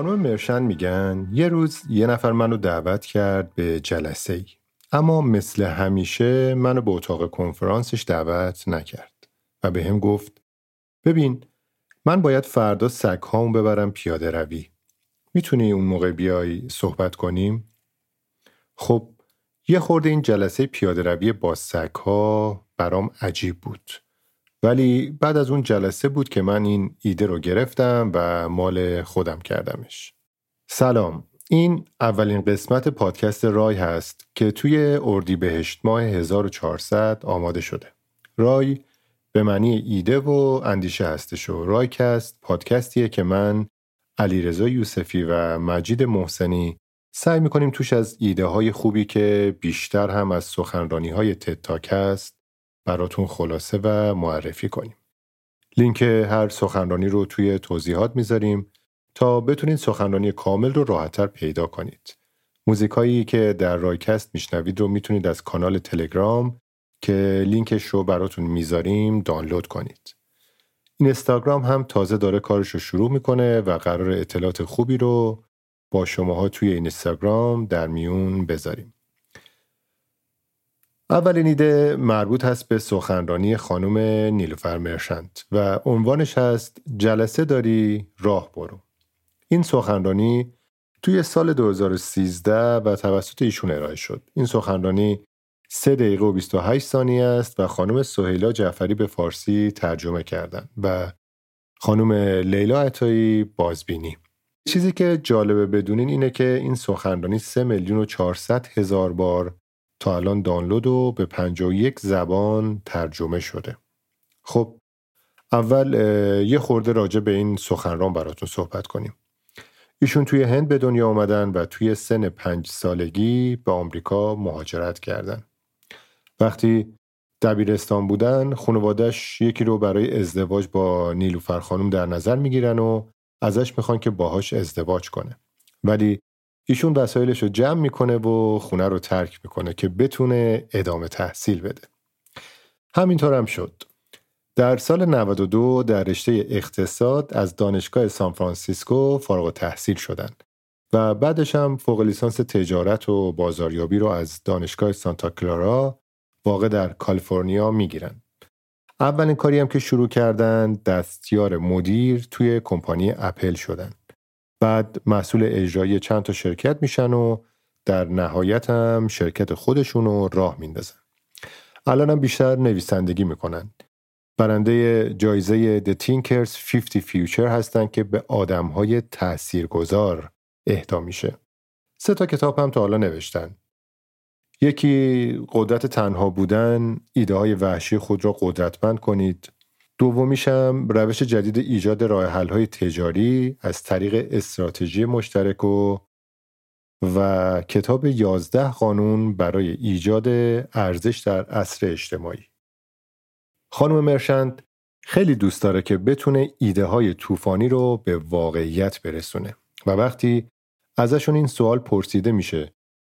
مرشن میگن یه روز یه نفر منو دعوت کرد به جلسه ای. اما مثل همیشه منو به اتاق کنفرانسش دعوت نکرد و به هم گفت ببین من باید فردا سگ هامو ببرم پیاده روی. می‌تونی اون موقع بیای صحبت کنیم؟ خب یه خورده این جلسه پیاده روی با سگ ها برام عجیب بود. ولی بعد از اون جلسه بود که من این ایده رو گرفتم و مال خودم کردمش. سلام این اولین قسمت پادکست رایکست هست که توی اردیبهشت ماه 1400 آماده شده. رای به معنی ایده و اندیشه هستش و رایکست پادکستیه که من علیرضا یوسفی و مجید محسنی سعی می‌کنیم توش از ایده های خوبی که بیشتر هم از سخنرانی های TED Talk است براتون خلاصه و معرفی کنیم. لینک هر سخنرانی رو توی توضیحات می‌ذاریم تا بتونید سخنرانی کامل رو راحتتر پیدا کنید. موزیکایی که در رایکست میشنوید رو می‌تونید از کانال تلگرام که لینکش رو براتون می‌ذاریم دانلود کنید. اینستاگرام هم تازه داره کارش رو شروع می‌کنه و قرار اطلاعات خوبی رو با شماها توی اینستاگرام در میون بذاریم. اولین ایده مربوط هست به سخنرانی خانم نیلوفر مرشنت و عنوانش هست جلسه داری راه برو. این سخنرانی توی سال 2013 و توسط ایشون ارائه شد. این سخنرانی 3 دقیقه و 28 ثانیه است و خانم سهیلا جعفری به فارسی ترجمه کردن و خانم لیلا عطایی بازبینی. چیزی که جالبه بدونین اینه که این سخنرانی 3 میلیون و 400 هزار بار تا الان دانلود و به 51 زبان ترجمه شده. خب اول یه خورده راجع به این سخنران براتون صحبت کنیم. ایشون توی هند به دنیا آمدن و توی سن پنج سالگی به آمریکا مهاجرت کردن. وقتی دبیرستان بودن خانوادش یکی رو برای ازدواج با نیلوفر خانم در نظر می‌گیرن و ازش می‌خوان که باهاش ازدواج کنه. ولی ایشون وسایلش رو جمع می‌کنه و خونه رو ترک می‌کنه که بتونه ادامه تحصیل بده. همینطور هم شد. در سال 92 در رشته اقتصاد از دانشگاه سان فرانسیسکو فارغ التحصیل شدند و بعدش هم فوق لیسانس تجارت و بازاریابی رو از دانشگاه سانتا کلارا واقع در کالیفرنیا می‌گیرن. اولین کاری هم که شروع کردن دستیار مدیر توی کمپانی اپل شدن. بعد مسئول اجرایی چند تا شرکت میشن و در نهایت هم شرکت خودشون رو راه میندازن. الان هم بیشتر نویسندگی می‌کنن. برنده جایزه The Thinkers 50 Future هستن که به آدمهای تاثیرگذار اهدا میشه. سه تا کتاب هم تا حالا نوشتن. یکی قدرت تنها بودن، ایده های وحشی خود را قدرتمند کنید. دومیشم روش جدید ایجاد راه های تجاری از طریق استراتژی مشترک و و کتاب 11 قانون برای ایجاد ارزش در عصر اجتماعی. خانم مرشند خیلی دوست داره که بتونه ایده های طوفانی رو به واقعیت برسونه و وقتی ازشون این سوال پرسیده میشه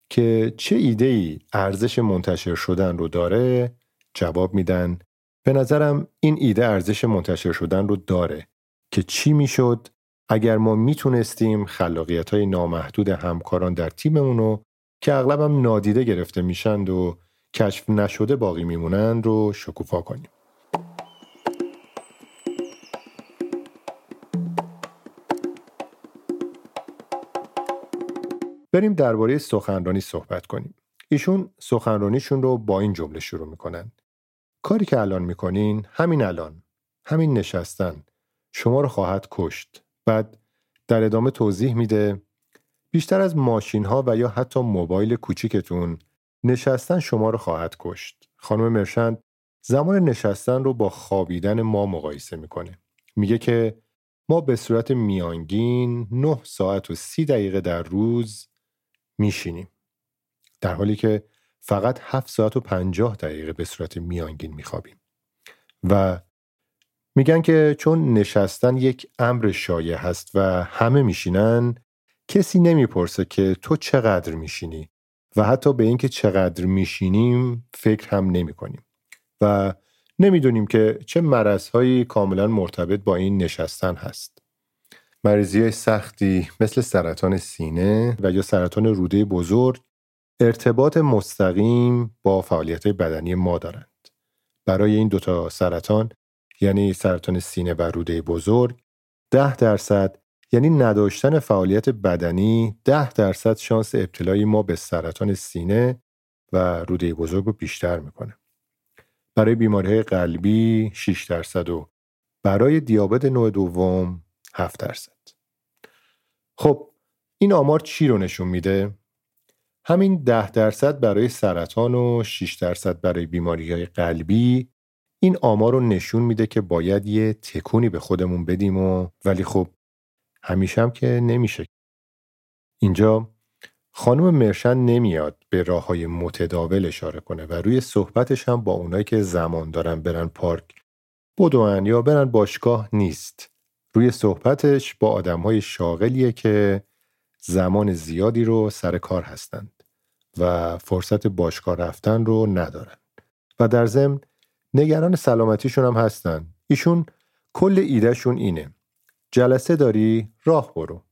که چه ایده ای ارزش منتشر شدن رو داره جواب میدن به نظرم این ایده ارزش منتشر شدن رو داره که چی می‌شد اگر ما می‌تونستیم خلاقیت های نامحدود همکاران در تیممون رو که اغلبم نادیده گرفته میشند و کشف نشده باقی میمونند رو شکوفا کنیم. بریم درباره سخنرانی صحبت کنیم. ایشون سخنرانیشون رو با این جمله شروع می‌کنن. کاری که الان می‌کنین همین الان همین نشستن شما رو خواهد کشت. بعد در ادامه توضیح میده بیشتر از ماشین ها و یا حتی موبایل کوچیکتون نشستن شما رو خواهد کشت. خانم مرشند زمان نشستن رو با خوابیدن ما مقایسه می‌کنه. میگه که ما به صورت میانگین 9 ساعت و 30 دقیقه در روز میشینیم در حالی که فقط 7 ساعت و 50 دقیقه به صورت میانگین میخوابیم. و میگن که چون نشستن یک امر شایع هست و همه میشینن کسی نمی‌پرسه که تو چقدر میشینی و حتی به اینکه چقدر میشینیم فکر هم نمی کنیم و نمی‌دونیم که چه مرضهایی کاملا مرتبط با این نشستن هست. مریضی سختی مثل سرطان سینه و یا سرطان روده بزرگ ارتباط مستقیم با فعالیت بدنی ما دارند. برای این دوتا سرطان یعنی سرطان سینه و روده بزرگ ده درصد یعنی نداشتن فعالیت بدنی ده درصد شانس ابتلای ما به سرطان سینه و روده بزرگ رو بیشتر می‌کنه. برای بیماری قلبی 6 درصد و برای دیابت نوع دوم 7 درصد. خب این آمار چی رو نشون میده؟ همین 10 درصد برای سرطان و 6 درصد برای بیماری های قلبی این آمار رو نشون میده که باید یه تکونی به خودمون بدیم و ولی خب همیشه هم که نمیشه. اینجا خانم مرشن نمیاد به راه های متداول اشاره کنه و روی صحبتش هم با اونایی که زمان دارن برن پارک بدون یا برن باشگاه نیست. روی صحبتش با آدم های شاغلیه که زمان زیادی رو سر کار هستند و فرصت باشگاه رفتن رو ندارن و در ضمن نگران سلامتیشون هم هستن. ایشون کل ایدهشون اینه. جلسه داری راه برو.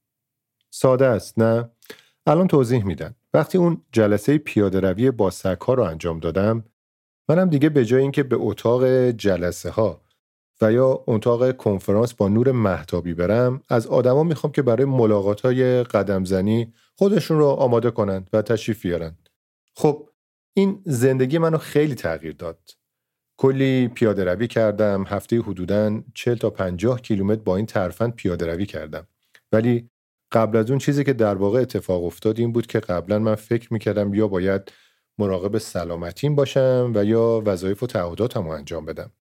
ساده است نه؟ الان توضیح میدن. وقتی اون جلسه پیاده روی با سکا رو انجام دادم منم دیگه به جای اینکه به اتاق جلسه ها و یا اتاق کنفرانس با نور محتابی برم از آدما می‌خوام که برای ملاقات های قدم زنی خودشون رو آماده کنند و تشریف بیارن. خب این زندگی منو خیلی تغییر داد. کلی پیاده روی کردم هفته حدوداً 40 تا 50 کیلومتر با این ترفند پیاده روی کردم ولی قبل از اون چیزی که در واقع اتفاق افتاد این بود که قبلا من فکر می‌کردم یا باید مراقب سلامتیم باشم و یا وظایف و تعهداتم رو انجام بدم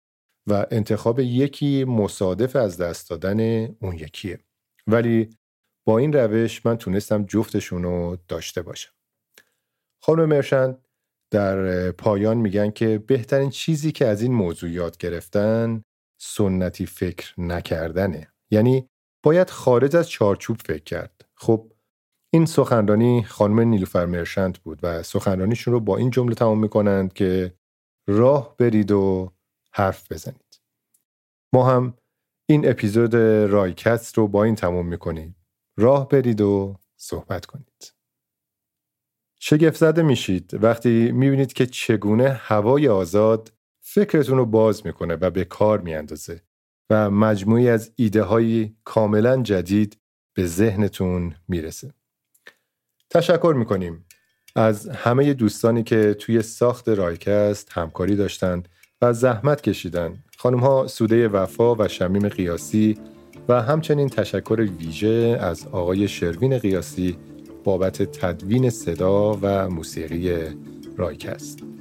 و انتخاب یکی مصادف از دست دادن اون یکیه. ولی با این روش من تونستم جفتشون رو داشته باشم. خانم مرشند در پایان میگن که بهترین چیزی که از این موضوع یاد گرفتن سنتی فکر نکردنه. یعنی باید خارج از چارچوب فکر کرد. خب این سخنرانی خانم نیلوفر مرشند بود و سخنرانیشون رو با این جمله تمام می‌کنند که راه برید و حرف بزنید. ما هم این اپیزود رایکست رو با این تمام می‌کنیم. راه برید و صحبت کنید. شگفت زده میشید. وقتی می‌بینید که چگونه هوای آزاد فکرتون رو باز می‌کنه و به کار میاندازه و مجموعی از ایده های کاملا جدید به ذهنتون می‌رسه. تشکر می‌کنیم. از همه دوستانی که توی ساخت رایکست همکاری داشتند و زحمت کشیدن. خانم ها سوده وفا و شمیم قیاسی و همچنین تشکر ویژه از آقای شروین قیاسی بابت تدوین صدا و موسیقی رایکست.